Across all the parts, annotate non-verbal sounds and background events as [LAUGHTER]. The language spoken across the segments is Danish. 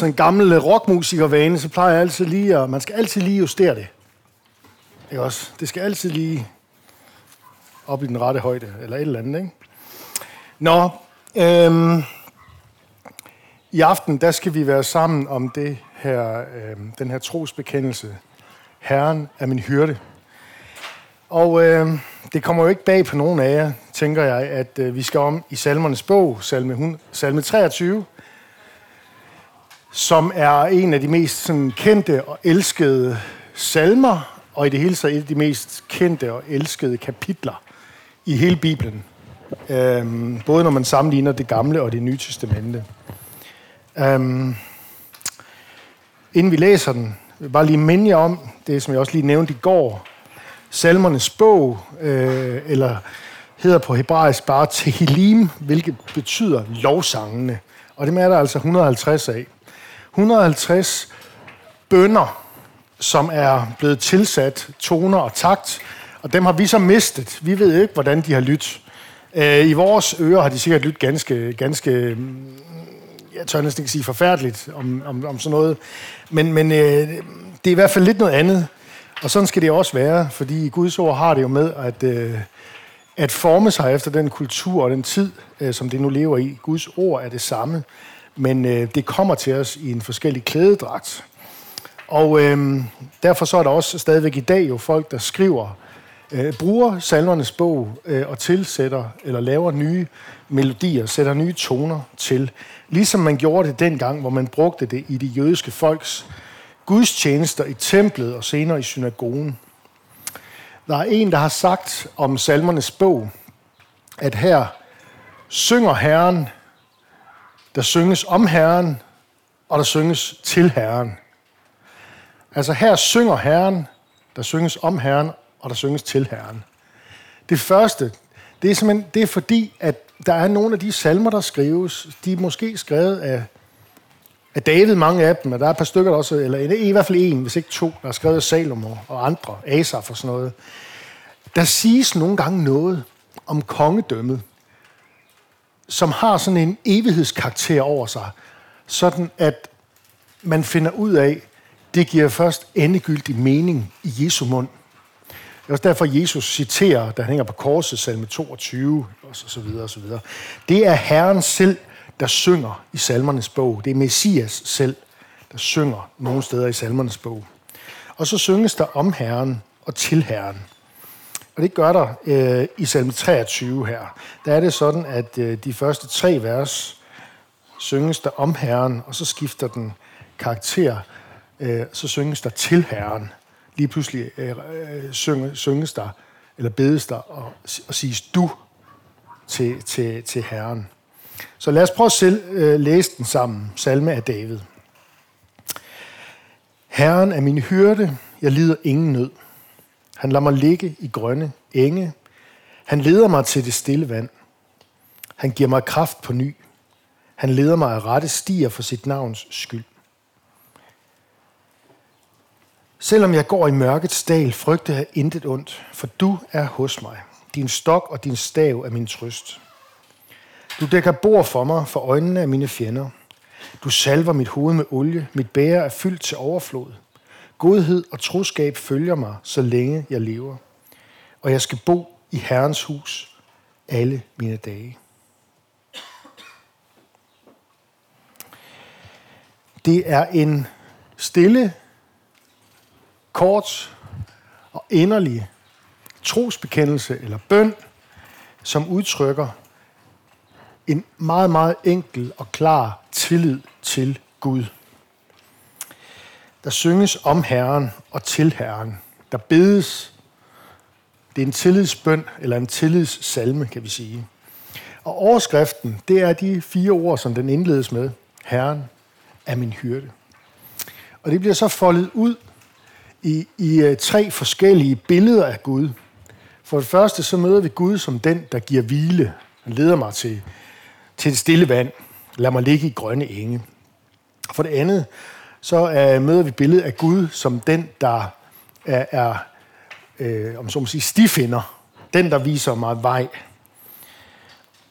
sådan en gammel øh, rockmusikervane, så plejer jeg altid lige at, man skal altid lige justere det. Ikke også? Det skal altid lige op i den rette højde, eller et eller andet, ikke? Nå, øhm, i aften, der skal vi være sammen om det her, øhm, den her trosbekendelse. Herren er min hyrde. Og øhm, det kommer jo ikke bag på nogen af jer, tænker jeg, at øh, vi skal om i salmernes bog, salme, salme 23, som er en af de mest sådan, kendte og elskede salmer, og i det hele taget et af de mest kendte og elskede kapitler i hele Bibelen. Øhm, både når man sammenligner det gamle og det nye testamente. Øhm, inden vi læser den, vil jeg bare lige minde jer om det, som jeg også lige nævnte i går. Salmernes bog, øh, eller hedder på hebraisk bare Tehillim, hvilket betyder lovsangene. Og det er der altså 150 af. 150 bønder, som er blevet tilsat toner og takt, og dem har vi så mistet. Vi ved ikke, hvordan de har lyttet. Øh, I vores ører har de sikkert lyttet ganske, ganske mm, jeg tør næsten ikke sige forfærdeligt om, om, om sådan noget. Men, men øh, det er i hvert fald lidt noget andet. Og sådan skal det også være, fordi Guds ord har det jo med at, øh, at forme sig efter den kultur og den tid, øh, som det nu lever i. Guds ord er det samme, men øh, det kommer til os i en forskellig klædedragt. Og øh, derfor så er der også stadigvæk i dag jo folk, der skriver, øh, bruger salmernes bog øh, og tilsætter eller laver nye melodier, sætter nye toner til. Ligesom man gjorde det dengang, hvor man brugte det i de jødiske folks gudstjenester i templet og senere i synagogen. Der er en, der har sagt om salmernes bog, at her synger Herren, der synges om Herren, og der synges til Herren. Altså her synger Herren, der synges om Herren, og der synges til Herren. Det første, det er simpelthen det er fordi, at der er nogle af de salmer, der skrives, de er måske skrevet af, af David, mange af dem, og der er et par stykker der også, eller i hvert fald en, hvis ikke to, der er skrevet af Salomo og andre, Asaf og sådan noget. Der siges nogle gange noget om kongedømmet, som har sådan en evighedskarakter over sig, sådan at man finder ud af, det giver først endegyldig mening i Jesu mund. Det er også derfor, Jesus citerer, da han hænger på korset, salme 22, og så, så videre, og så videre. Det er Herren selv, der synger i salmernes bog. Det er Messias selv, der synger nogle steder i salmernes bog. Og så synges der om Herren og til Herren. Og det gør der øh, i salme 23 her. Der er det sådan, at øh, de første tre vers synges der om Herren, og så skifter den karakter, øh, så synges der til Herren lige pludselig øh, øh synge, synges der, eller bedes der, og, og siges du til, til, til Herren. Så lad os prøve at selv øh, læse den sammen. Salme af David. Herren er min hyrde, jeg lider ingen nød. Han lader mig ligge i grønne enge. Han leder mig til det stille vand. Han giver mig kraft på ny. Han leder mig af rette stier for sit navns skyld. Selvom jeg går i mørkets dal, frygter jeg intet ondt, for du er hos mig. Din stok og din stav er min trøst. Du dækker bord for mig for øjnene af mine fjender. Du salver mit hoved med olie. Mit bære er fyldt til overflod. Godhed og troskab følger mig, så længe jeg lever. Og jeg skal bo i Herrens hus alle mine dage. Det er en stille kort og inderlig trosbekendelse eller bøn, som udtrykker en meget, meget enkel og klar tillid til Gud. Der synges om Herren og til Herren. Der bedes. Det er en tillidsbøn, eller en tillidssalme, kan vi sige. Og overskriften, det er de fire ord, som den indledes med. Herren er min hyrde. Og det bliver så foldet ud i, i øh, tre forskellige billeder af Gud. For det første så møder vi Gud som den, der giver hvile. Han leder mig til, til et stille vand. Lad mig ligge i grønne enge. For det andet så øh, møder vi billedet af Gud som den, der er, er øh, om så må sige, stifinder. Den, der viser mig vej.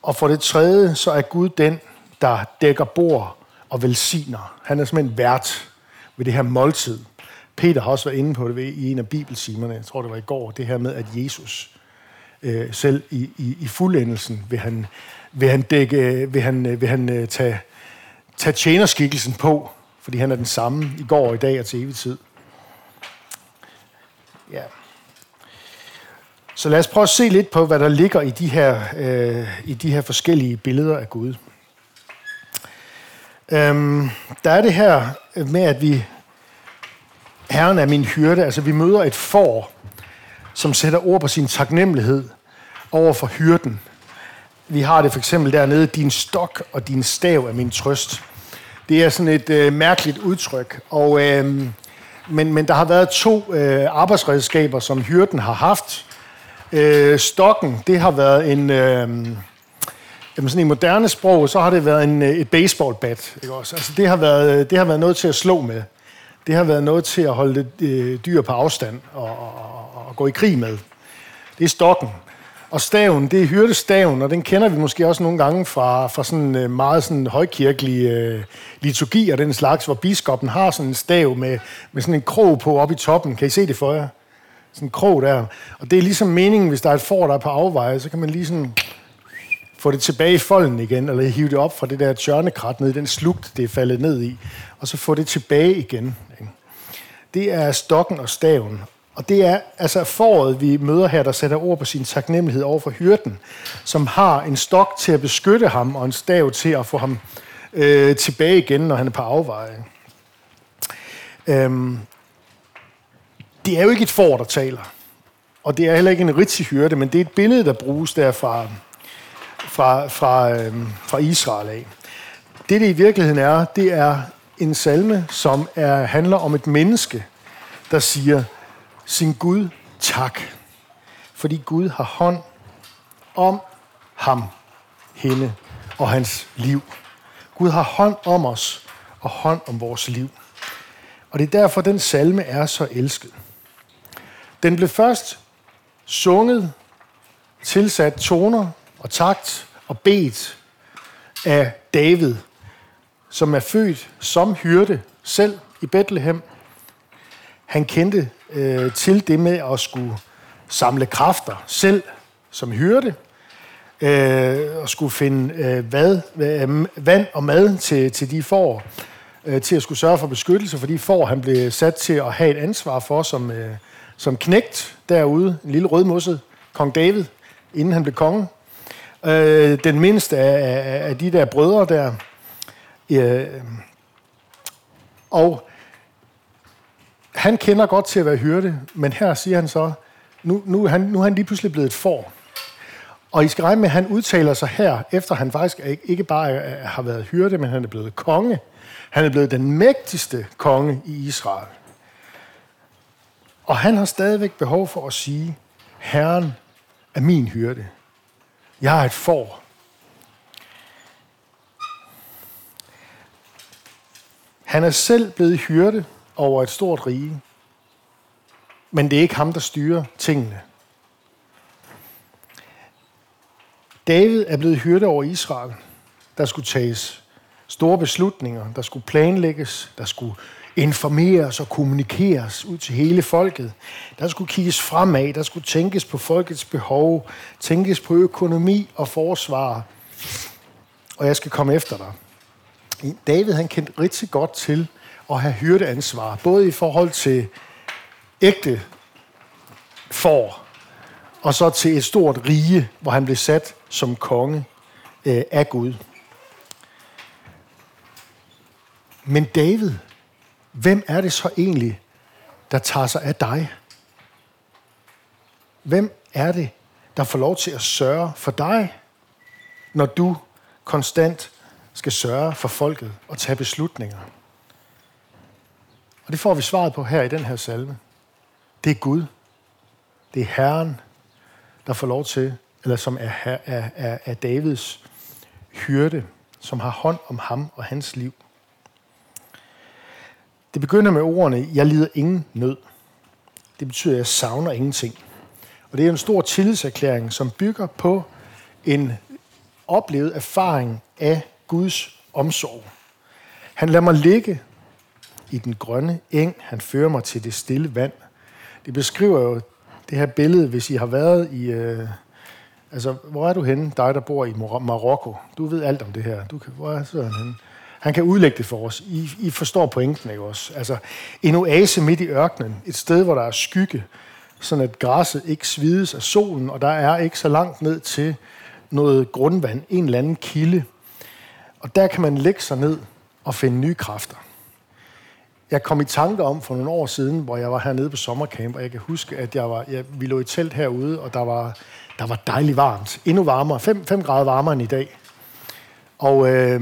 Og for det tredje så er Gud den, der dækker bord og velsigner. Han er simpelthen vært ved det her måltid. Peter har også været inde på det i en af bibelsimerne, jeg tror det var i går, det her med, at Jesus øh, selv i, i, i fuldendelsen vil han, vil han, dække, vil han, øh, vil han øh, tage, tage tjenerskikkelsen på, fordi han er den samme i går og i dag og til evig tid. Ja. Så lad os prøve at se lidt på, hvad der ligger i de her, øh, i de her forskellige billeder af Gud. Øhm, der er det her med, at vi, Herren er min hyrde, altså vi møder et får, som sætter ord på sin taknemmelighed over for hyrden. Vi har det for eksempel dernede, din stok og din stav er min trøst. Det er sådan et øh, mærkeligt udtryk, og, øh, men, men der har været to øh, arbejdsredskaber, som hyrden har haft. Øh, stokken, det har været en... Øh, Jamen sådan i moderne sprog, så har det været en, øh, et baseballbat. Ikke også? Altså det har, været, øh, det har været noget til at slå med. Det har været noget til at holde øh, dyr på afstand og, og, og gå i krig med. Det er stokken. Og staven, det er hyrdestaven, og den kender vi måske også nogle gange fra, fra sådan øh, meget sådan højkirkelige øh, liturgi og den slags, hvor biskoppen har sådan en stav med, med sådan en krog på oppe i toppen. Kan I se det for jer? Sådan en krog der. Og det er ligesom meningen, hvis der er et får, der er på afveje, så kan man lige sådan få det tilbage i folden igen, eller hive det op fra det der tjørnekrat ned i den slugt, det er faldet ned i, og så få det tilbage igen. Det er stokken og staven. Og det er altså foråret, vi møder her, der sætter ord på sin taknemmelighed over for hyrden, som har en stok til at beskytte ham, og en stav til at få ham øh, tilbage igen, når han er på afveje. Øhm, det er jo ikke et får, der taler. Og det er heller ikke en rigtig hyrde, men det er et billede, der bruges derfra fra, fra, øh, fra Israel af. Det, det i virkeligheden er, det er en salme, som er, handler om et menneske, der siger, sin Gud tak, fordi Gud har hånd om ham, hende og hans liv. Gud har hånd om os og hånd om vores liv. Og det er derfor, den salme er så elsket. Den blev først sunget, tilsat toner og takt og bedt af David, som er født som hyrde selv i Bethlehem. Han kendte øh, til det med at skulle samle kræfter selv som hyrde, øh, og skulle finde øh, vad, øh, vand og mad til, til de får, øh, til at skulle sørge for beskyttelse for de får, han blev sat til at have et ansvar for som, øh, som knægt derude, en lille rødmosset kong David, inden han blev konge. Øh, den mindste af, af, af de der brødre der. Øh, og han kender godt til at være hyrde, men her siger han så, nu, nu, han, nu er han lige pludselig blevet et får. Og I skal regne med, at han udtaler sig her, efter han faktisk ikke bare har været hyrde, men han er blevet konge. Han er blevet den mægtigste konge i Israel. Og han har stadigvæk behov for at sige, Herren er min hyrde. Jeg har et får. Han er selv blevet hyrde over et stort rige. Men det er ikke ham, der styrer tingene. David er blevet hyrde over Israel. Der skulle tages store beslutninger, der skulle planlægges, der skulle informeres og kommunikeres ud til hele folket. Der skulle kigges fremad, der skulle tænkes på folkets behov, tænkes på økonomi og forsvar. Og jeg skal komme efter dig. David han kendte rigtig godt til at have hyrdeansvar, både i forhold til ægte for, og så til et stort rige, hvor han blev sat som konge øh, af Gud. Men David, hvem er det så egentlig, der tager sig af dig? Hvem er det, der får lov til at sørge for dig, når du konstant skal sørge for folket og tage beslutninger? Og det får vi svaret på her i den her salme. Det er Gud. Det er Herren, der får lov til, eller som er, er, er, er Davids hyrde, som har hånd om ham og hans liv. Det begynder med ordene, jeg lider ingen nød. Det betyder, at jeg savner ingenting. Og det er en stor tillidserklæring, som bygger på en oplevet erfaring af Guds omsorg. Han lader mig ligge i den grønne eng. Han fører mig til det stille vand. Det beskriver jo det her billede, hvis I har været i... Øh, altså, hvor er du henne, dig der bor i Marokko? Du ved alt om det her. Du kan, hvor er han henne? Han kan udlægge det for os. I, I forstår pointen, ikke også? Altså, en oase midt i ørkenen. Et sted, hvor der er skygge, sådan at græsset ikke svides af solen, og der er ikke så langt ned til noget grundvand, en eller anden kilde. Og der kan man lægge sig ned og finde nye kræfter. Jeg kom i tanke om for nogle år siden, hvor jeg var hernede på sommercamp, og jeg kan huske, at jeg var, jeg, vi lå i telt herude, og der var, der var dejligt varmt. Endnu varmere. 5 grader varmere end i dag. Og øh,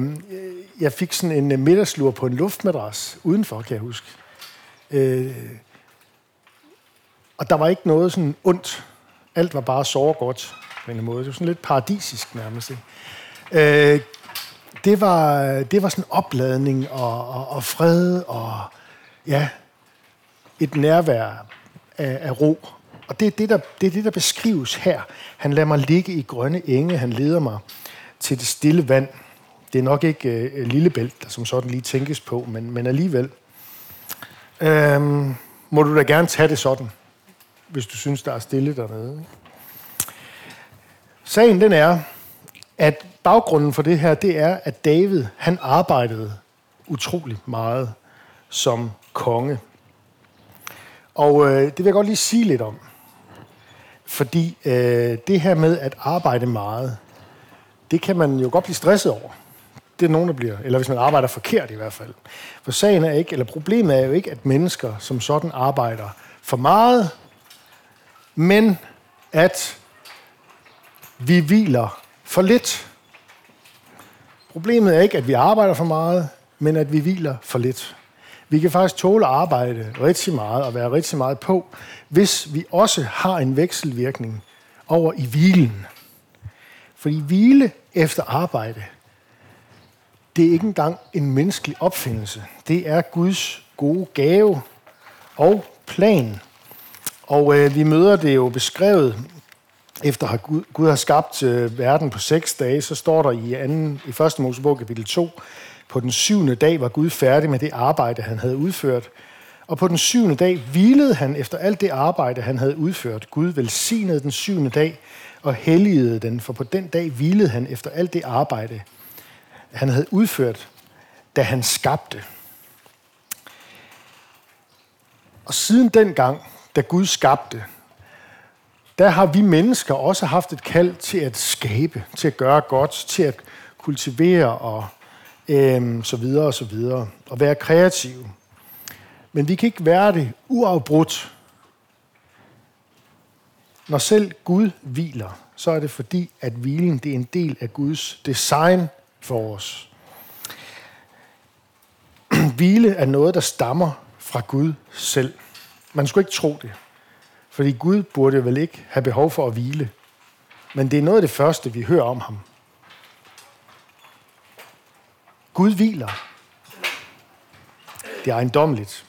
jeg fik sådan en øh, middagslur på en luftmadras udenfor, kan jeg huske. Øh, og der var ikke noget sådan ondt. Alt var bare så godt på en måde. Det var sådan lidt paradisisk nærmest. Ikke? Øh, det, var, det var sådan opladning og, og, og fred og ja, et nærvær af, af ro. Og det er det, der, det er det, der beskrives her. Han lader mig ligge i grønne enge. Han leder mig til det stille vand. Det er nok ikke øh, Lillebælt, der som sådan lige tænkes på, men, men alligevel. Øhm, må du da gerne tage det sådan, hvis du synes, der er stille dernede. Sagen den er, at baggrunden for det her, det er, at David, han arbejdede utrolig meget som konge. Og øh, det vil jeg godt lige sige lidt om. Fordi øh, det her med at arbejde meget, det kan man jo godt blive stresset over. Det er nogen, der bliver, eller hvis man arbejder forkert i hvert fald. For sagen er ikke, eller problemet er jo ikke, at mennesker som sådan arbejder for meget, men at vi hviler for lidt. Problemet er ikke, at vi arbejder for meget, men at vi hviler for lidt. Vi kan faktisk tåle at arbejde rigtig meget og være rigtig meget på, hvis vi også har en vekselvirkning over i hvilen. Fordi hvile efter arbejde, det er ikke engang en menneskelig opfindelse. Det er Guds gode gave og plan. Og øh, vi møder det jo beskrevet, efter at Gud, Gud har skabt øh, verden på seks dage, så står der i, anden, i 1. Mosebog kapitel 2, på den syvende dag var Gud færdig med det arbejde, han havde udført. Og på den syvende dag hvilede han efter alt det arbejde, han havde udført. Gud velsignede den syvende dag og helligede den, for på den dag hvilede han efter alt det arbejde, han havde udført, da han skabte. Og siden den gang, da Gud skabte, der har vi mennesker også haft et kald til at skabe, til at gøre godt, til at kultivere og øhm, så videre og så videre, og være kreative. Men vi kan ikke være det uafbrudt. Når selv Gud hviler, så er det fordi, at hvilen det er en del af Guds design for os. [CLEARS THROAT] Hvile er noget, der stammer fra Gud selv. Man skulle ikke tro det. Fordi Gud burde vel ikke have behov for at hvile. Men det er noget af det første, vi hører om ham. Gud hviler. Det er ejendomligt.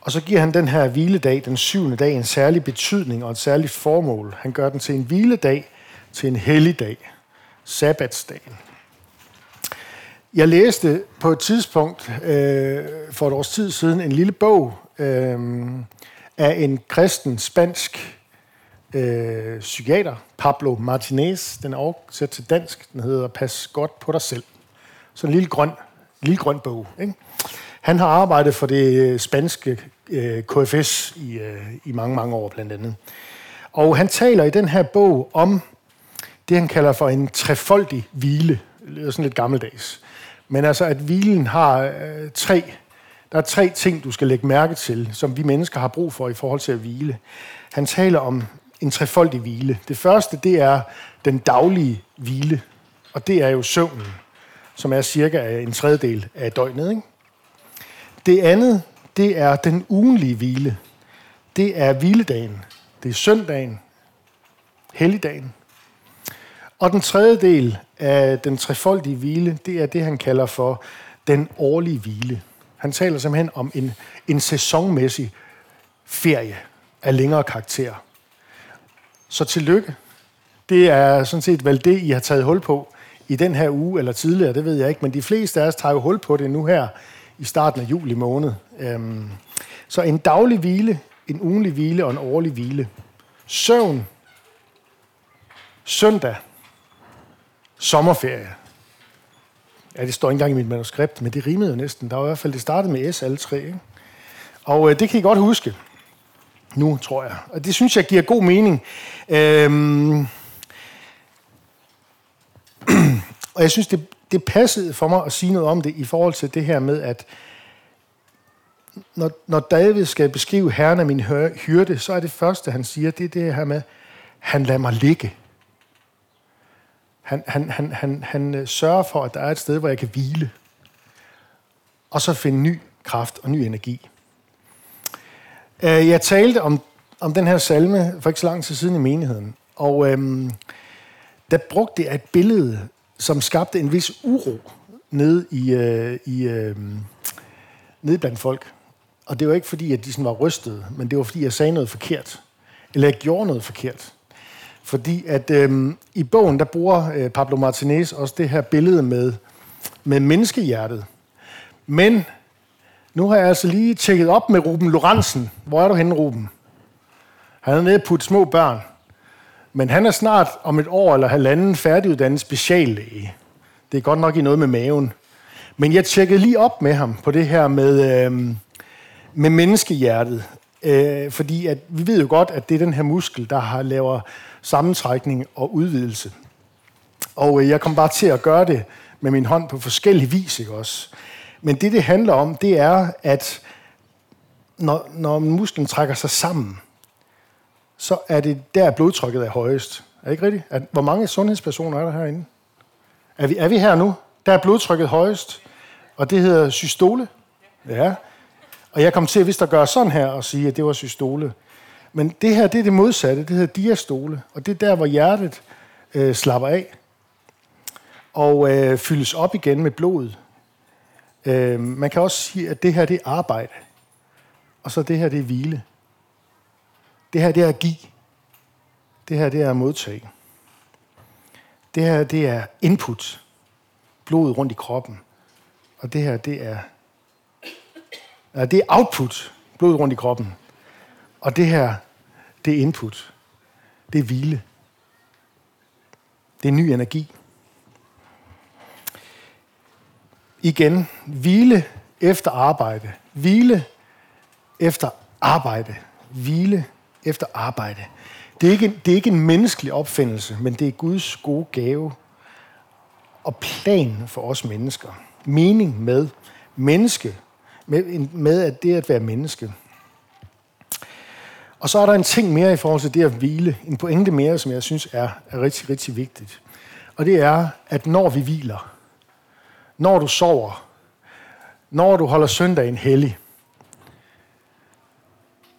Og så giver han den her hviledag, den syvende dag, en særlig betydning og et særligt formål. Han gør den til en hviledag, til en helligdag. Sabbatsdagen. Jeg læste på et tidspunkt øh, for et års tid siden en lille bog øh, af en kristen spansk øh, psykiater, Pablo Martinez. Den er oversat til dansk. Den hedder Pas godt på dig selv. Så en lille grøn, lille grøn bog. Ikke? Han har arbejdet for det øh, spanske øh, KFS i, øh, i mange, mange år blandt andet. Og han taler i den her bog om det, han kalder for en trefoldig hvile. Det lyder sådan lidt gammeldags. Men altså, at hvilen har øh, tre der er tre ting, du skal lægge mærke til, som vi mennesker har brug for i forhold til at hvile. Han taler om en trefoldig hvile. Det første, det er den daglige hvile, og det er jo søvnen, som er cirka en tredjedel af døgnet. Ikke? Det andet, det er den ugenlige hvile. Det er hviledagen. Det er søndagen, helligdagen. Og den tredje del af den trefoldige hvile, det er det, han kalder for den årlige hvile. Han taler simpelthen om en, en sæsonmæssig ferie af længere karakter. Så tillykke. Det er sådan set vel det, I har taget hul på i den her uge, eller tidligere, det ved jeg ikke, men de fleste af os tager jo hul på det nu her i starten af juli måned. Øhm, så en daglig hvile, en ugenlig hvile og en årlig hvile. Søvn, søndag, sommerferie. Ja, det står ikke engang i mit manuskript, men det rimede jo næsten. Der var i hvert fald, det startede med S alle tre. Ikke? Og øh, det kan I godt huske nu, tror jeg. Og det synes jeg giver god mening. Øhm, og jeg synes, det, det passede for mig at sige noget om det i forhold til det her med, at når, når David skal beskrive herren af min hyrde, så er det første, han siger, det er det her med, han lader mig ligge. Han, han, han, han, han øh, sørger for, at der er et sted, hvor jeg kan hvile. Og så finde ny kraft og ny energi. Øh, jeg talte om, om den her salme for ikke så lang tid siden i menigheden. Og øhm, der brugte jeg et billede, som skabte en vis uro nede, i, øh, i, øh, nede blandt folk. Og det var ikke fordi, at de sådan var rystede, men det var fordi, jeg sagde noget forkert. Eller jeg gjorde noget forkert. Fordi at øhm, i bogen, der bruger øh, Pablo Martinez også det her billede med, med menneskehjertet. Men nu har jeg altså lige tjekket op med Ruben Lorentzen. Hvor er du henne, Ruben? Han er nede på små børn. Men han er snart om et år eller halvanden færdiguddannet speciallæge. Det er godt nok i noget med maven. Men jeg tjekkede lige op med ham på det her med, øh, med menneskehjertet. Øh, fordi at vi ved jo godt, at det er den her muskel, der har laver sammentrækning og udvidelse. Og øh, jeg kom bare til at gøre det med min hånd på forskellige vis, ikke også? Men det, det handler om, det er, at når, når musklen trækker sig sammen, så er det der, blodtrykket er højest. Er det ikke rigtigt? At, hvor mange sundhedspersoner er der herinde? Er vi, er vi her nu? Der er blodtrykket højest, og det hedder systole. Ja. Og jeg kom til, hvis der gør sådan her, og sige, at det var systole. Men det her, det er det modsatte. Det hedder diastole. Og det er der, hvor hjertet øh, slapper af og øh, fyldes op igen med blodet. Øh, man kan også sige, at det her, det er arbejde. Og så det her, det er hvile. Det her, det er at give. Det her, det er at modtage. Det her, det er input. Blodet rundt i kroppen. Og det her, det er, ja, det er output. Blodet rundt i kroppen. Og det her, det er input. Det er hvile. Det er ny energi. Igen, hvile efter arbejde. Hvile efter arbejde. Hvile efter arbejde. Det er, ikke, det er ikke en menneskelig opfindelse, men det er Guds gode gave og plan for os mennesker. Mening med menneske, med, med at det at være menneske. Og så er der en ting mere i forhold til det at hvile, en pointe mere, som jeg synes er, er rigtig, rigtig vigtigt. Og det er, at når vi hviler, når du sover, når du holder søndagen hellig,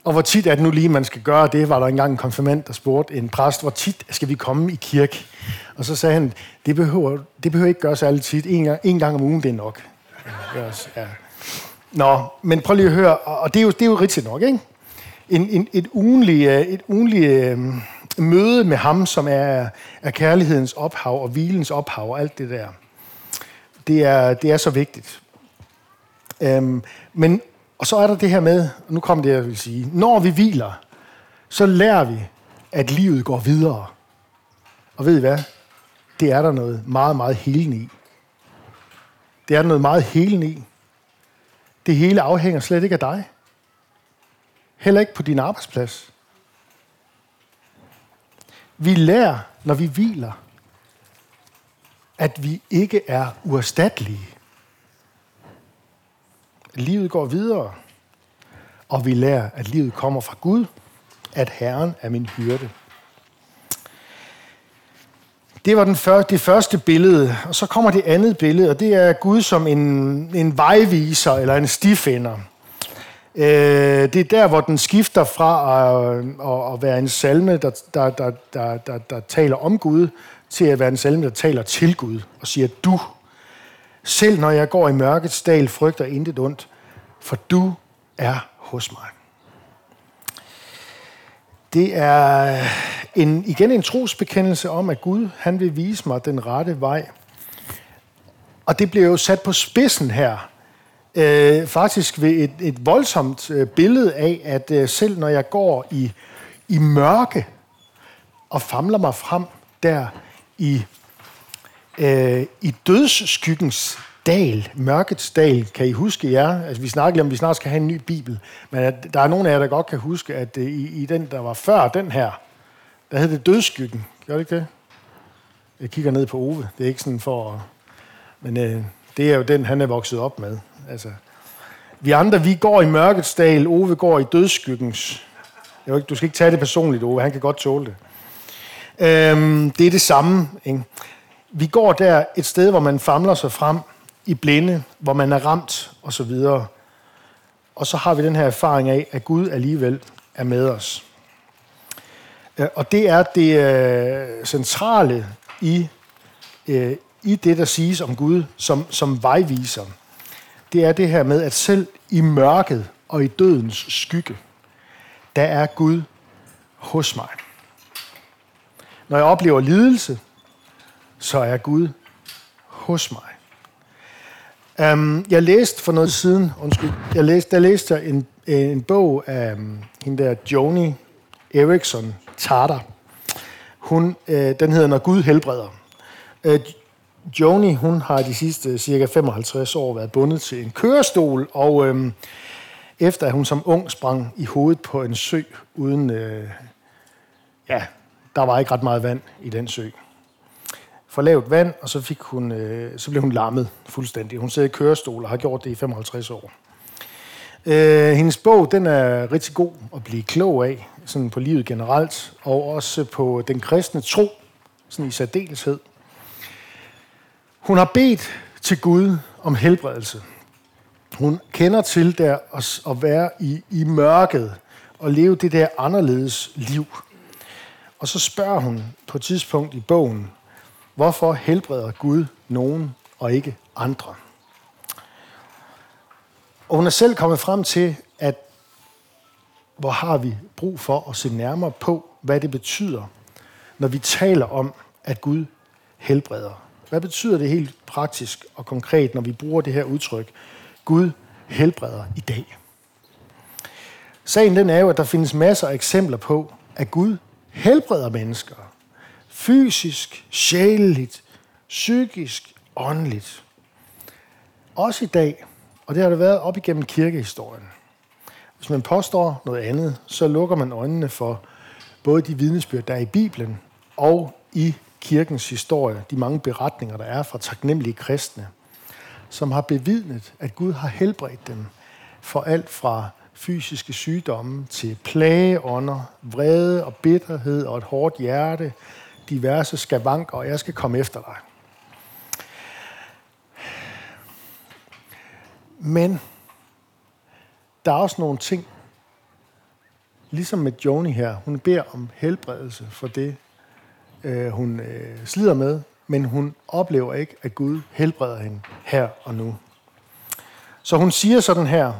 og hvor tit er det nu lige, man skal gøre det, var der engang en konfirmand, der spurgte en præst, hvor tit skal vi komme i kirke? Og så sagde han, det behøver, det behøver ikke gøres alle tit. En gang, en gang om ugen, det er nok. Ja. Nå, men prøv lige at høre, og det er jo, det er jo rigtigt nok, ikke? En, en, et ugenligt, øh, et ugenligt øh, møde med ham, som er, er kærlighedens ophav og hvilens ophav og alt det der. Det er, det er så vigtigt. Øhm, men og så er der det her med, nu kommer det, jeg vil sige, når vi hviler, så lærer vi, at livet går videre. Og ved I hvad? Det er der noget meget, meget helende i. Det er der noget meget helende i. Det hele afhænger slet ikke af dig. Heller ikke på din arbejdsplads. Vi lærer, når vi hviler, at vi ikke er uerstattelige. Livet går videre, og vi lærer, at livet kommer fra Gud, at Herren er min hyrde. Det var den første, det første billede, og så kommer det andet billede, og det er Gud som en, en vejviser eller en stifinder. Øh, det er der, hvor den skifter fra at, at, at være en salme, der, der, der, der, der, der taler om Gud, til at være en salme, der taler til Gud og siger, du selv når jeg går i mørkets dal, frygter intet ondt, for du er hos mig. Det er en, igen en trosbekendelse om, at Gud han vil vise mig den rette vej Og det bliver jo sat på spidsen her, øh, faktisk ved et, et voldsomt øh, billede af, at øh, selv når jeg går i, i mørke og famler mig frem der i, øh, i dødsskyggens dal, mørkets dal, kan I huske jer? Altså, vi snakkede om, at vi snart skal have en ny bibel, men at der er nogen af jer, der godt kan huske, at øh, i, i den, der var før den her, der hed det dødsskyggen. Gør det ikke det? Jeg kigger ned på Ove. Det er ikke sådan for... Men øh, det er jo den, han er vokset op med. Altså, vi andre, vi går i mørkets dal. Ove går i dødsskyggens. Du skal ikke tage det personligt, Ove. Han kan godt tåle det. Øhm, det er det samme. Ikke? Vi går der et sted, hvor man famler sig frem i blinde, hvor man er ramt og så videre. Og så har vi den her erfaring af, at Gud alligevel er med os. Øh, og det er det øh, centrale i, øh, i det, der siges om Gud som, som vejviser. Det er det her med, at selv i mørket og i dødens skygge, der er Gud hos mig. Når jeg oplever lidelse, så er Gud hos mig. Um, jeg læste for noget siden, undskyld, jeg læste, der læste jeg en, en bog af um, hende der Joni Erickson Tarter. Hun, øh, den hedder Når Gud helbreder. Øh, Joni, hun har de sidste cirka 55 år været bundet til en kørestol, og øhm, efter at hun som ung sprang i hovedet på en sø uden, øh, ja, der var ikke ret meget vand i den sø. For lavt vand, og så, fik hun, øh, så blev hun lammet fuldstændig. Hun sidder i kørestol og har gjort det i 55 år. Øh, hendes bog, den er rigtig god at blive klog af, sådan på livet generelt, og også på den kristne tro, sådan i særdeleshed. Hun har bedt til Gud om helbredelse. Hun kender til der at være i, i mørket og leve det der anderledes liv. Og så spørger hun på et tidspunkt i bogen, hvorfor helbreder Gud nogen og ikke andre? Og hun er selv kommet frem til, at hvor har vi brug for at se nærmere på, hvad det betyder, når vi taler om, at Gud helbreder. Hvad betyder det helt praktisk og konkret, når vi bruger det her udtryk, Gud helbreder i dag? Sagen den er jo, at der findes masser af eksempler på, at Gud helbreder mennesker. Fysisk, sjæleligt, psykisk, åndeligt. Også i dag, og det har det været op igennem kirkehistorien. Hvis man påstår noget andet, så lukker man øjnene for både de vidnesbyrd, der er i Bibelen, og i kirkens historie, de mange beretninger, der er fra taknemmelige kristne, som har bevidnet, at Gud har helbredt dem for alt fra fysiske sygdomme til plageånder, vrede og bitterhed og et hårdt hjerte, diverse skavanker, og jeg skal komme efter dig. Men der er også nogle ting, ligesom med Joni her, hun beder om helbredelse for det, øh, hun øh, slider med, men hun oplever ikke, at Gud helbreder hende her og nu. Så hun siger sådan her,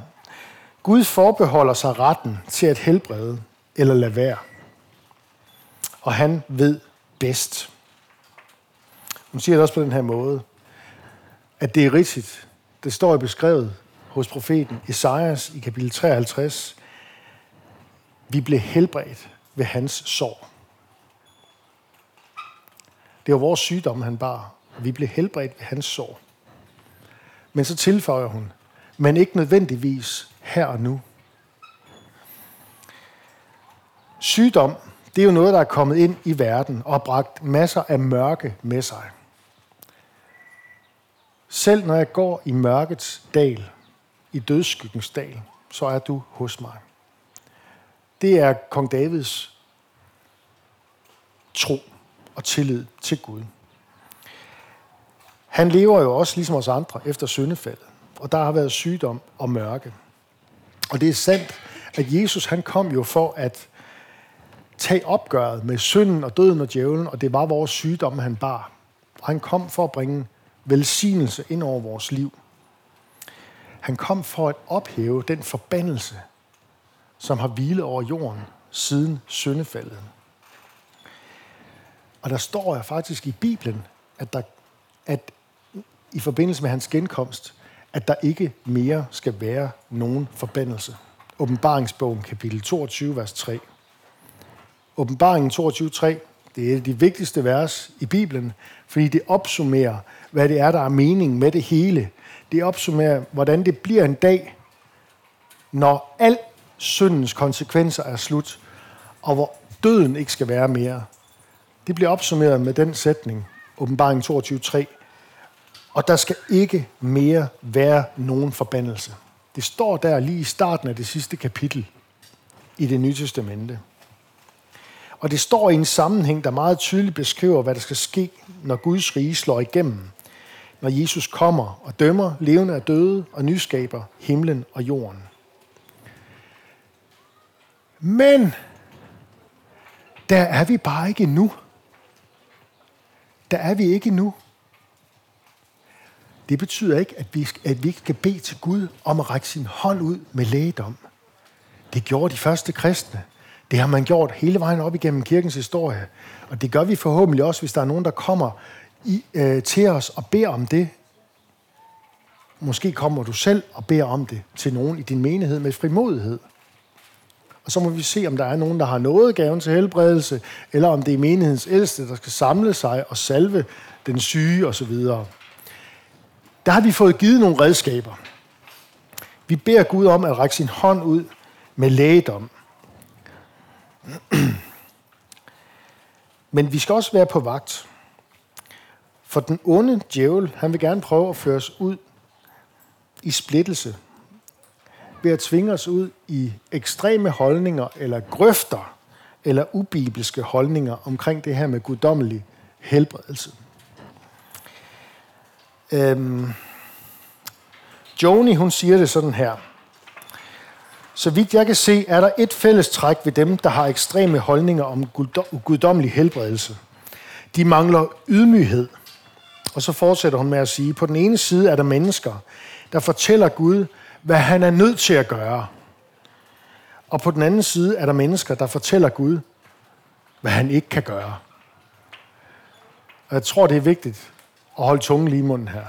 Gud forbeholder sig retten til at helbrede eller lade være. Og han ved bedst. Hun siger det også på den her måde, at det er rigtigt. Det står i beskrevet hos profeten Esajas i kapitel 53. Vi blev helbredt ved hans sorg. Det var vores sygdom, han bar. Vi blev helbredt ved hans sår. Men så tilføjer hun, men ikke nødvendigvis her og nu. Sygdom, det er jo noget, der er kommet ind i verden og har bragt masser af mørke med sig. Selv når jeg går i mørkets dal, i dødsskyggens dal, så er du hos mig. Det er kong Davids tro og tillid til Gud. Han lever jo også ligesom os andre efter syndefaldet, og der har været sygdom og mørke. Og det er sandt, at Jesus han kom jo for at tage opgøret med synden og døden og djævlen, og det var vores sygdom, han bar. Og han kom for at bringe velsignelse ind over vores liv. Han kom for at ophæve den forbandelse, som har hvilet over jorden siden syndefaldet. Og der står jeg faktisk i Bibelen, at, der, at i forbindelse med hans genkomst, at der ikke mere skal være nogen forbandelse. Åbenbaringsbogen, kapitel 22, vers 3. Åbenbaringen 22, 3, det er et af de vigtigste vers i Bibelen, fordi det opsummerer, hvad det er, der er mening med det hele. Det opsummerer, hvordan det bliver en dag, når al syndens konsekvenser er slut, og hvor døden ikke skal være mere. Det bliver opsummeret med den sætning, åbenbaring 22.3. Og der skal ikke mere være nogen forbandelse. Det står der lige i starten af det sidste kapitel i det nye testamente. Og det står i en sammenhæng, der meget tydeligt beskriver, hvad der skal ske, når Guds rige slår igennem. Når Jesus kommer og dømmer levende og døde og nyskaber himlen og jorden. Men der er vi bare ikke nu. Der er vi ikke nu. Det betyder ikke, at vi, at vi ikke skal bede til Gud om at række sin hånd ud med lægedom. Det gjorde de første kristne. Det har man gjort hele vejen op igennem kirkens historie. Og det gør vi forhåbentlig også, hvis der er nogen, der kommer i, øh, til os og beder om det. Måske kommer du selv og beder om det til nogen i din menighed med frimodighed. Og så må vi se, om der er nogen, der har noget gaven til helbredelse, eller om det er menighedens ældste, der skal samle sig og salve den syge osv. Der har vi fået givet nogle redskaber. Vi beder Gud om at række sin hånd ud med lægedom. [CLEARS THROAT] Men vi skal også være på vagt. For den onde djævel, han vil gerne prøve at føre os ud i splittelse. Ved at tvinge os ud i ekstreme holdninger, eller grøfter, eller ubibelske holdninger omkring det her med guddommelig helbredelse. Øhm, Joni, hun siger det sådan her. Så vidt jeg kan se, er der et fælles træk ved dem, der har ekstreme holdninger om guddommelig helbredelse. De mangler ydmyghed. Og så fortsætter hun med at sige, på den ene side er der mennesker, der fortæller Gud, hvad han er nødt til at gøre. Og på den anden side er der mennesker, der fortæller Gud, hvad han ikke kan gøre. Og jeg tror, det er vigtigt at holde tungen lige i munden her.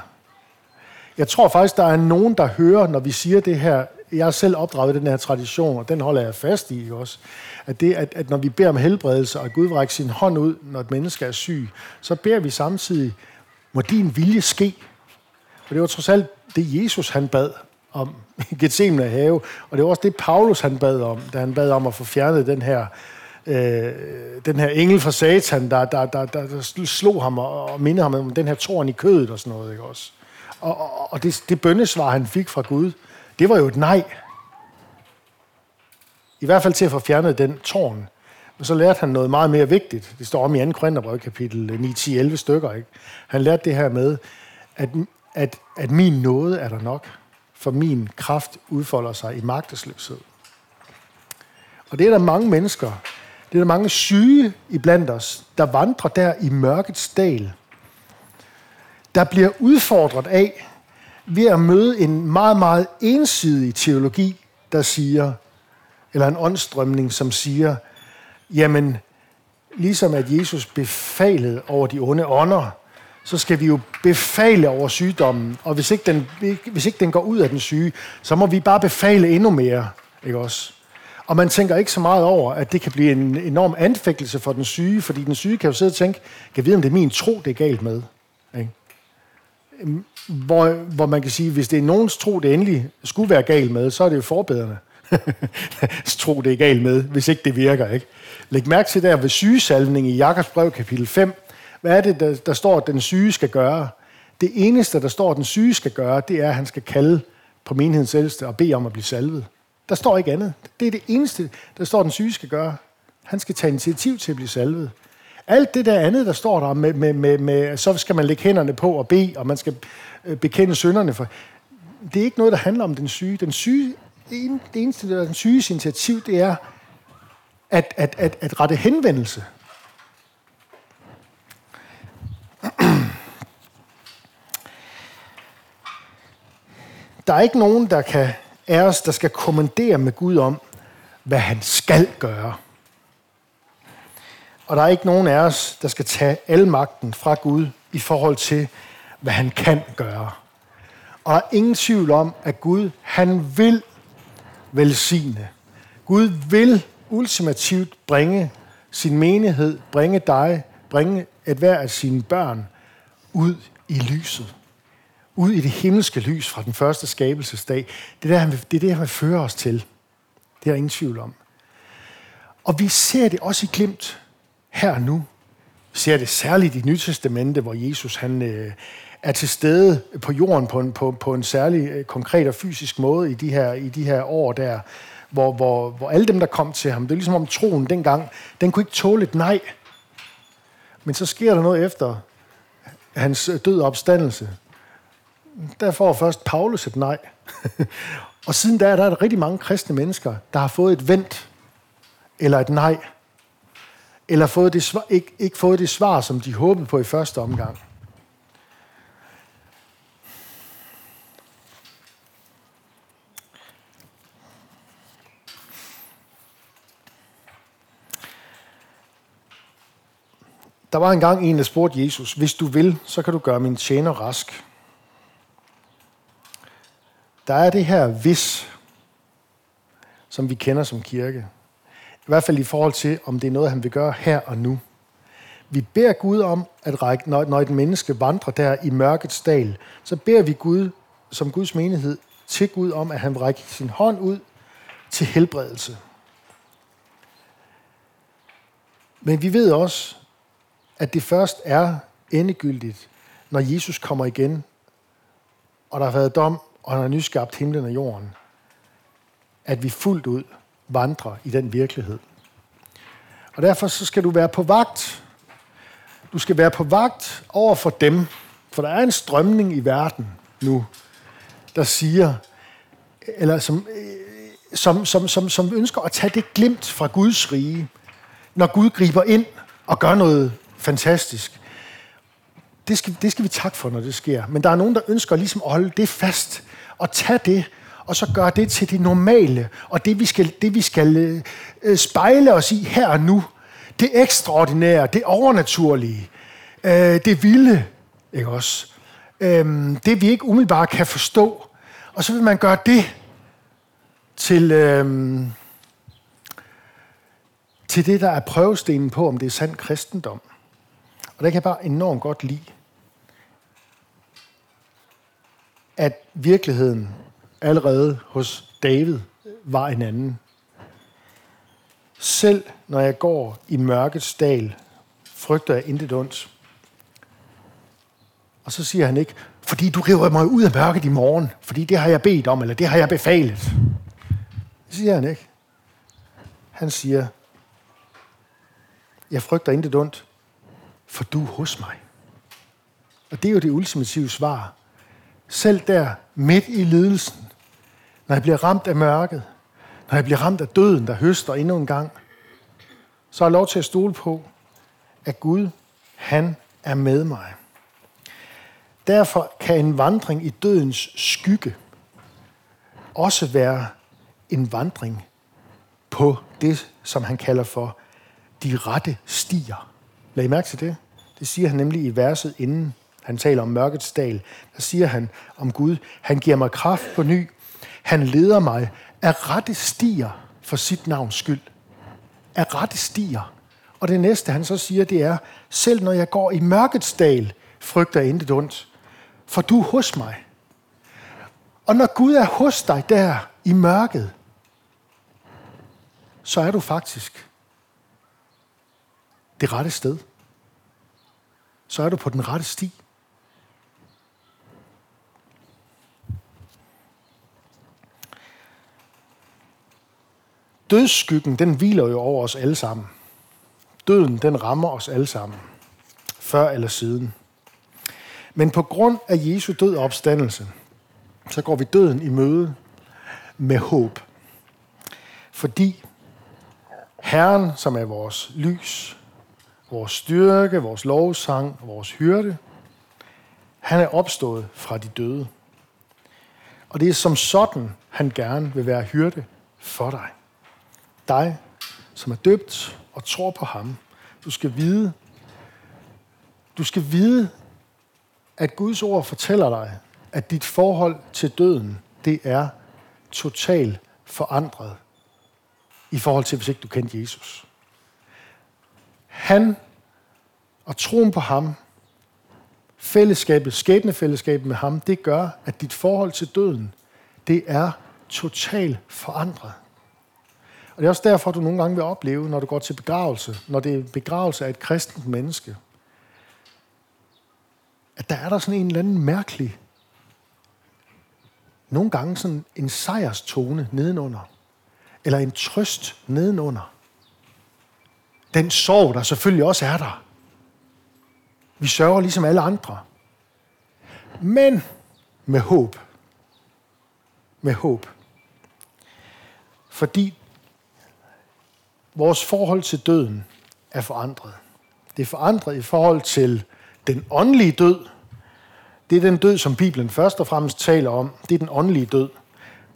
Jeg tror faktisk, der er nogen, der hører, når vi siger det her. Jeg er selv opdraget den her tradition, og den holder jeg fast i også. At, det, at, at når vi beder om helbredelse, og Gud rækker sin hånd ud, når et menneske er syg, så beder vi samtidig, må din vilje ske. For det var trods alt det, Jesus han bad om [LAUGHS] Gethsemane have, og det var også det, Paulus han bad om, da han bad om at få fjernet den her øh, den her engel fra Satan, der, der, der, der, der slog ham og, og mindede ham om den her torn i kødet og sådan noget. Ikke også? Og, og, og det, det bøndesvar, han fik fra Gud, det var jo et nej. I hvert fald til at få fjernet den tårn. Men så lærte han noget meget mere vigtigt. Det står om i 2. Korintherbrev, kapitel 9, 10, 11 stykker. Ikke? Han lærte det her med, at, at, at min nåde er der nok, for min kraft udfolder sig i magtesløshed. Og det er der mange mennesker, det er der mange syge iblandt os, der vandrer der i mørkets dal, der bliver udfordret af ved at møde en meget, meget ensidig teologi, der siger, eller en åndstrømning, som siger, jamen, ligesom at Jesus befalede over de onde ånder, så skal vi jo befale over sygdommen, og hvis ikke den, hvis ikke den går ud af den syge, så må vi bare befale endnu mere, ikke også? Og man tænker ikke så meget over, at det kan blive en enorm anfægtelse for den syge, fordi den syge kan jo sidde og tænke, kan jeg vide, om det er min tro, det er galt med? Ikke? Øhm, hvor, hvor man kan sige, hvis det er nogens tro, det endelig skulle være galt med, så er det jo forbedrende. [LAUGHS] tro, det er galt med, hvis ikke det virker. Ikke? Læg mærke til der ved sygesalvning i Jakobs brev kapitel 5. Hvad er det, der, der står, at den syge skal gøre? Det eneste, der står, at den syge skal gøre, det er, at han skal kalde på menighedens ældste og bede om at blive salvet. Der står ikke andet. Det er det eneste, der står, at den syge skal gøre. Han skal tage initiativ til at blive salvet. Alt det der andet, der står der, med, med, med, med, så skal man lægge hænderne på og bede, og man skal øh, bekende synderne for. Det er ikke noget, der handler om den syge. Den syge det eneste, der er den syges initiativ, det er at, at, at, at rette henvendelse. Der er ikke nogen, der kan af os, der skal kommandere med Gud om, hvad han skal gøre. Og der er ikke nogen af os, der skal tage al magten fra Gud i forhold til, hvad han kan gøre. Og der er ingen tvivl om, at Gud, han vil velsigne. Gud vil ultimativt bringe sin menighed, bringe dig, bringe at hver af sine børn ud i lyset. Ud i det himmelske lys fra den første skabelsesdag. Det er, der, det er det, han vil føre os til. Det er der ingen tvivl om. Og vi ser det også i glimt her og nu. Vi ser det særligt i Nye Testamente, hvor Jesus han, øh, er til stede på jorden på en, på, på en særlig øh, konkret og fysisk måde i de her, i de her år der, hvor, hvor, hvor alle dem, der kom til ham, det er ligesom om troen dengang, den kunne ikke tåle et nej. Men så sker der noget efter hans øh, død opstandelse. Der får først Paulus et nej. [LAUGHS] og siden der, der er der rigtig mange kristne mennesker, der har fået et vent eller et nej, eller fået det svar, ikke, ikke fået det svar, som de håbede på i første omgang. Der var engang en, der spurgte Jesus, hvis du vil, så kan du gøre min tjener rask. Der er det her hvis, som vi kender som kirke. I hvert fald i forhold til, om det er noget, han vil gøre her og nu. Vi beder Gud om, at række, når, når et menneske vandrer der i mørkets dal, så beder vi Gud, som Guds menighed, til Gud om, at han vil række sin hånd ud til helbredelse. Men vi ved også, at det først er endegyldigt, når Jesus kommer igen, og der har været dom, og han har nyskabt himlen og jorden, at vi fuldt ud vandrer i den virkelighed. Og derfor så skal du være på vagt. Du skal være på vagt over for dem, for der er en strømning i verden nu, der siger, eller som, øh, som, som, som, som ønsker at tage det glimt fra Guds rige, når Gud griber ind og gør noget fantastisk. Det skal, det skal vi takke for, når det sker. Men der er nogen, der ønsker ligesom at holde det fast og tage det og så gøre det til det normale, og det vi skal, det, vi skal øh, øh spejle os i her og nu. Det ekstraordinære, det overnaturlige, øh, det vilde, ikke også? Øh, det vi ikke umiddelbart kan forstå. Og så vil man gøre det til, øh, til det, der er prøvestenen på, om det er sand kristendom. Og det kan jeg bare enormt godt lide, at virkeligheden allerede hos David var en anden. Selv når jeg går i mørkets dal, frygter jeg intet ondt. Og så siger han ikke, fordi du river mig ud af mørket i morgen, fordi det har jeg bedt om, eller det har jeg befalet. Det siger han ikke. Han siger, jeg frygter intet ondt, for du er hos mig. Og det er jo det ultimative svar. Selv der, midt i lidelsen, når jeg bliver ramt af mørket, når jeg bliver ramt af døden, der høster endnu en gang, så har jeg lov til at stole på, at Gud, han er med mig. Derfor kan en vandring i dødens skygge også være en vandring på det, som han kalder for de rette stier. Lad I mærke til det? Det siger han nemlig i verset inden han taler om mørkets dal. Der siger han om Gud, han giver mig kraft på ny, han leder mig af rette stier for sit navns skyld. Af rette stier. Og det næste, han så siger, det er, selv når jeg går i mørkets dal, frygter jeg intet ondt, for du er hos mig. Og når Gud er hos dig der i mørket, så er du faktisk det rette sted. Så er du på den rette sti. Dødsskyggen, den hviler jo over os alle sammen. Døden, den rammer os alle sammen. Før eller siden. Men på grund af Jesu død og opstandelse, så går vi døden i møde med håb. Fordi Herren, som er vores lys, vores styrke, vores lovsang, vores hyrde, han er opstået fra de døde. Og det er som sådan, han gerne vil være hyrde for dig dig, som er døbt og tror på ham. Du skal vide, du skal vide, at Guds ord fortæller dig, at dit forhold til døden, det er totalt forandret i forhold til, hvis ikke du kendte Jesus. Han og troen på ham, fællesskabet, skæbnefællesskabet med ham, det gør, at dit forhold til døden, det er totalt forandret. Og det er også derfor, du nogle gange vil opleve, når du går til begravelse, når det er begravelse af et kristent menneske, at der er der sådan en eller anden mærkelig, nogle gange sådan en sejrstone nedenunder, eller en trøst nedenunder. Den sorg, der selvfølgelig også er der. Vi sørger ligesom alle andre. Men med håb. Med håb. Fordi vores forhold til døden er forandret. Det er forandret i forhold til den åndelige død. Det er den død, som Bibelen først og fremmest taler om. Det er den åndelige død.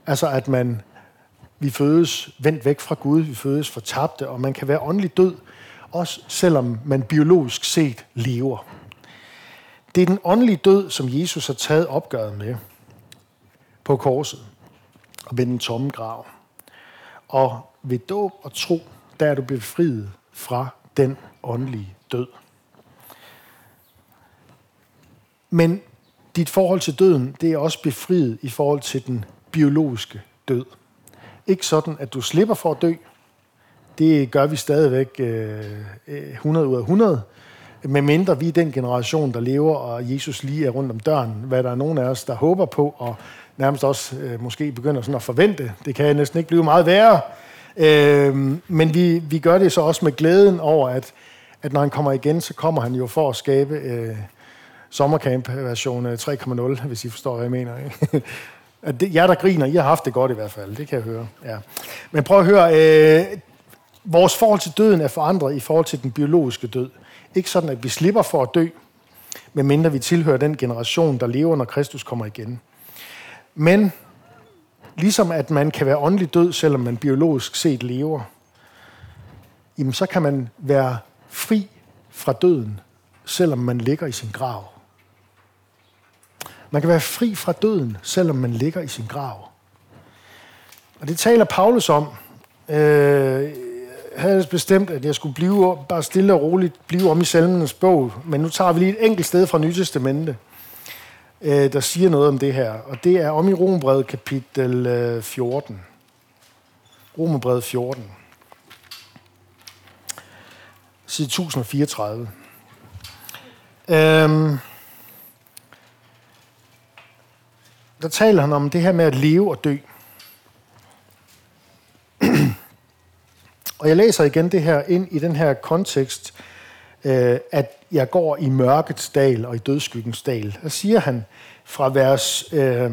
Altså at man, vi fødes vendt væk fra Gud, vi fødes fortabte, og man kan være åndelig død, også selvom man biologisk set lever. Det er den åndelige død, som Jesus har taget opgøret med på korset og ved den tomme grav. Og ved dåb og tro, der er du befriet fra den åndelige død. Men dit forhold til døden, det er også befriet i forhold til den biologiske død. Ikke sådan, at du slipper for at dø. Det gør vi stadigvæk øh, øh 100 ud af 100. Med mindre vi er den generation, der lever, og Jesus lige er rundt om døren, hvad der er nogen af os, der håber på, og nærmest også øh, måske begynder sådan at forvente. Det kan næsten ikke blive meget værre. Øh, men vi, vi gør det så også med glæden over, at, at når han kommer igen, så kommer han jo for at skabe øh, sommercamp version 3.0, øh, hvis I forstår, hvad jeg mener. Ikke? [LAUGHS] at det, jer, der griner, I har haft det godt i hvert fald. Det kan jeg høre. Ja. Men prøv at høre. Øh, vores forhold til døden er forandret i forhold til den biologiske død. Ikke sådan, at vi slipper for at dø, medmindre vi tilhører den generation, der lever, når Kristus kommer igen. Men Ligesom at man kan være åndelig død, selvom man biologisk set lever, jamen så kan man være fri fra døden, selvom man ligger i sin grav. Man kan være fri fra døden, selvom man ligger i sin grav. Og det taler Paulus om. Øh, jeg havde bestemt, at jeg skulle blive bare stille og roligt blive om i salmenes bog, men nu tager vi lige et enkelt sted fra Nytestamentet øh, der siger noget om det her, og det er om i Romerbrevet kapitel øh, 14. Romerbrevet 14. Side 1034. Øhm, der taler han om det her med at leve og dø. og jeg læser igen det her ind i den her kontekst, øh, at jeg går i mørkets dal og i dødskyggens dal. Der siger han fra vers... Øh,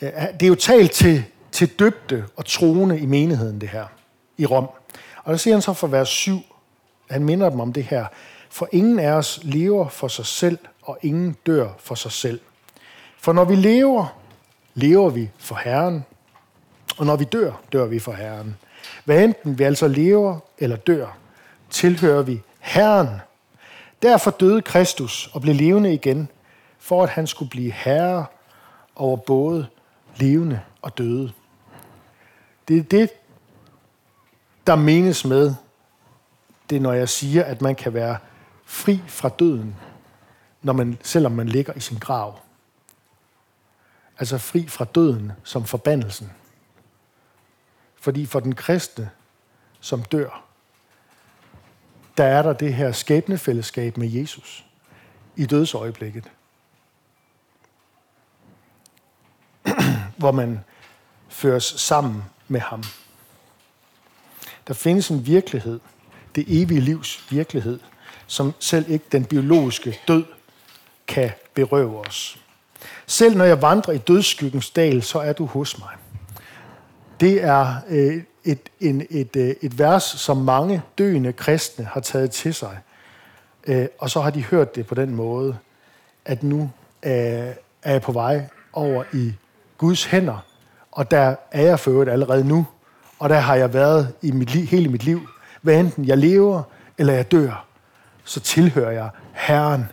øh, det er jo talt til, til døbte og troende i menigheden, det her, i Rom. Og der siger han så fra vers 7, han minder dem om det her. For ingen af os lever for sig selv, og ingen dør for sig selv. For når vi lever, lever vi for Herren, og når vi dør, dør vi for Herren. Hvad enten vi altså lever eller dør, tilhører vi Herren. Derfor døde Kristus og blev levende igen, for at han skulle blive herre over både levende og døde. Det er det, der menes med, det når jeg siger, at man kan være fri fra døden, når man, selvom man ligger i sin grav. Altså fri fra døden som forbandelsen. Fordi for den kristne, som dør, der er der det her skæbnefællesskab med Jesus i dødsøjeblikket. [CLEARS THROAT] Hvor man føres sammen med ham. Der findes en virkelighed, det evige livs virkelighed, som selv ikke den biologiske død kan berøve os. Selv når jeg vandrer i dødsskyggens dal, så er du hos mig. Det er øh, et, en, et, øh, et vers, som mange døende kristne har taget til sig. Øh, og så har de hørt det på den måde, at nu øh, er jeg på vej over i Guds hænder, og der er jeg for allerede nu, og der har jeg været i mit liv, hele mit liv. Hvad enten jeg lever eller jeg dør, så tilhører jeg Herren.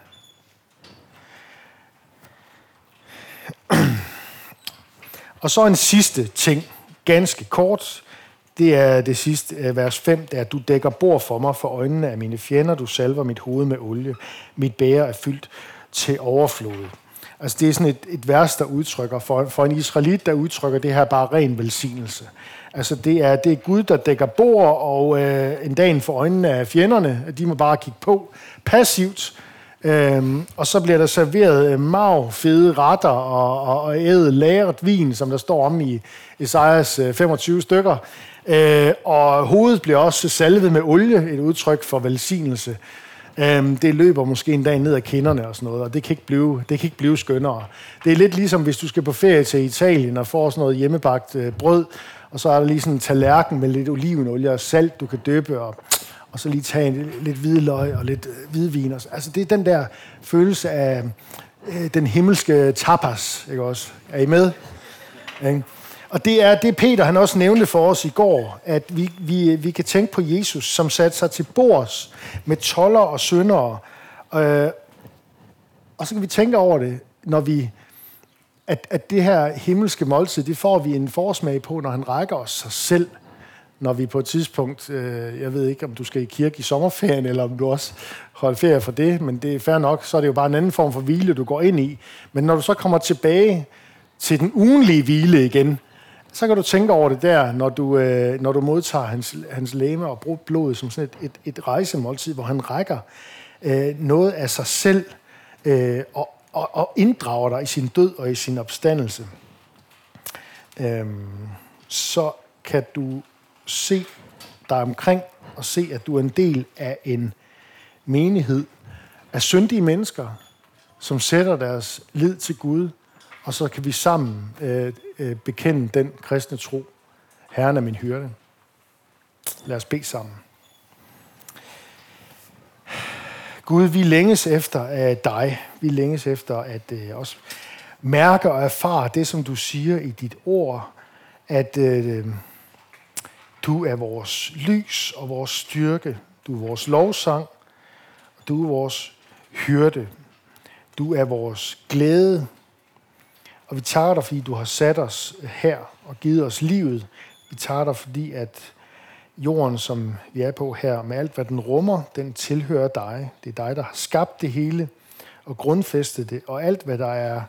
Og så en sidste ting, ganske kort. Det er det sidste øh, vers 5, det er, du dækker bord for mig for øjnene af mine fjender, du salver mit hoved med olie, mit bære er fyldt til overflod. Altså det er sådan et, et vers, der udtrykker, for, for en israelit, der udtrykker det her bare ren velsignelse. Altså det er, det er Gud, der dækker bord, og øh, en dag for øjnene af fjenderne, de må bare kigge på passivt, Øhm, og så bliver der serveret øh, mav, fede retter og, og, og ædet lagret vin, som der står om i Esajas øh, 25 stykker. Øh, og hovedet bliver også salvet med olie, et udtryk for velsignelse. Øhm, det løber måske en dag ned ad kinderne og sådan noget, og det kan, ikke blive, det kan ikke blive skønnere. Det er lidt ligesom, hvis du skal på ferie til Italien og får sådan noget hjemmebagt øh, brød, og så er der lige sådan en tallerken med lidt olivenolie og salt, du kan døbe, og, og så lige tage en, lidt hvidløg og lidt øh, hvidvin. Altså det er den der følelse af øh, den himmelske tapas, ikke også? Er I med? Ikke? Og det er det, Peter han også nævnte for os i går, at vi, vi, vi kan tænke på Jesus, som satte sig til bords med toller og syndere. Øh, og så kan vi tænke over det, når vi, at, at det her himmelske måltid, det får vi en forsmag på, når han rækker os sig selv. Når vi på et tidspunkt, øh, jeg ved ikke, om du skal i kirke i sommerferien, eller om du også holder ferie for det, men det er fair nok, så er det jo bare en anden form for hvile, du går ind i. Men når du så kommer tilbage til den ugenlige hvile igen, så kan du tænke over det der, når du, øh, når du modtager hans, hans læme og bruger blod som sådan et, et, et rejsemåltid, hvor han rækker øh, noget af sig selv øh, og, og, og inddrager dig i sin død og i sin opstandelse. Øh, så kan du se dig omkring og se, at du er en del af en menighed af syndige mennesker, som sætter deres lid til Gud, og så kan vi sammen øh, øh, bekende den kristne tro. Herren er min hyrde. Lad os bede sammen. Gud, vi længes efter af dig. Vi længes efter at øh, også mærke og erfare det, som du siger i dit ord, at øh, du er vores lys og vores styrke. Du er vores lovsang, du er vores hyrde. Du er vores glæde, og vi takker dig, fordi du har sat os her og givet os livet. Vi takker dig, fordi at jorden, som vi er på her, med alt, hvad den rummer, den tilhører dig. Det er dig, der har skabt det hele og grundfæstet det. Og alt, hvad der er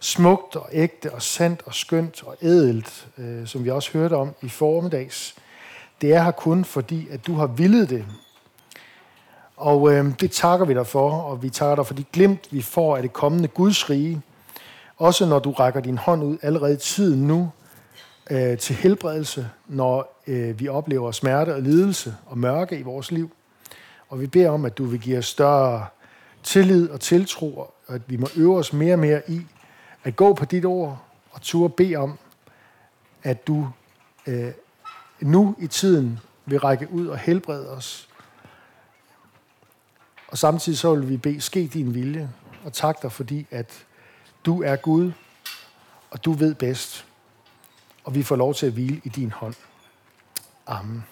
smukt og ægte og sandt og skønt og ædelt, øh, som vi også hørte om i formiddags, det er her kun fordi, at du har villet det. Og øh, det takker vi dig for, og vi takker dig for de glimt, vi får af det kommende Guds rige, også når du rækker din hånd ud allerede i tiden nu øh, til helbredelse, når øh, vi oplever smerte og lidelse og mørke i vores liv. Og vi beder om, at du vil give os større tillid og tiltro, og at vi må øve os mere og mere i at gå på dit ord og turde bede om, at du øh, nu i tiden vil række ud og helbrede os. Og samtidig så vil vi bede, ske din vilje, og tak dig, fordi at du er Gud, og du ved bedst. Og vi får lov til at hvile i din hånd. Amen.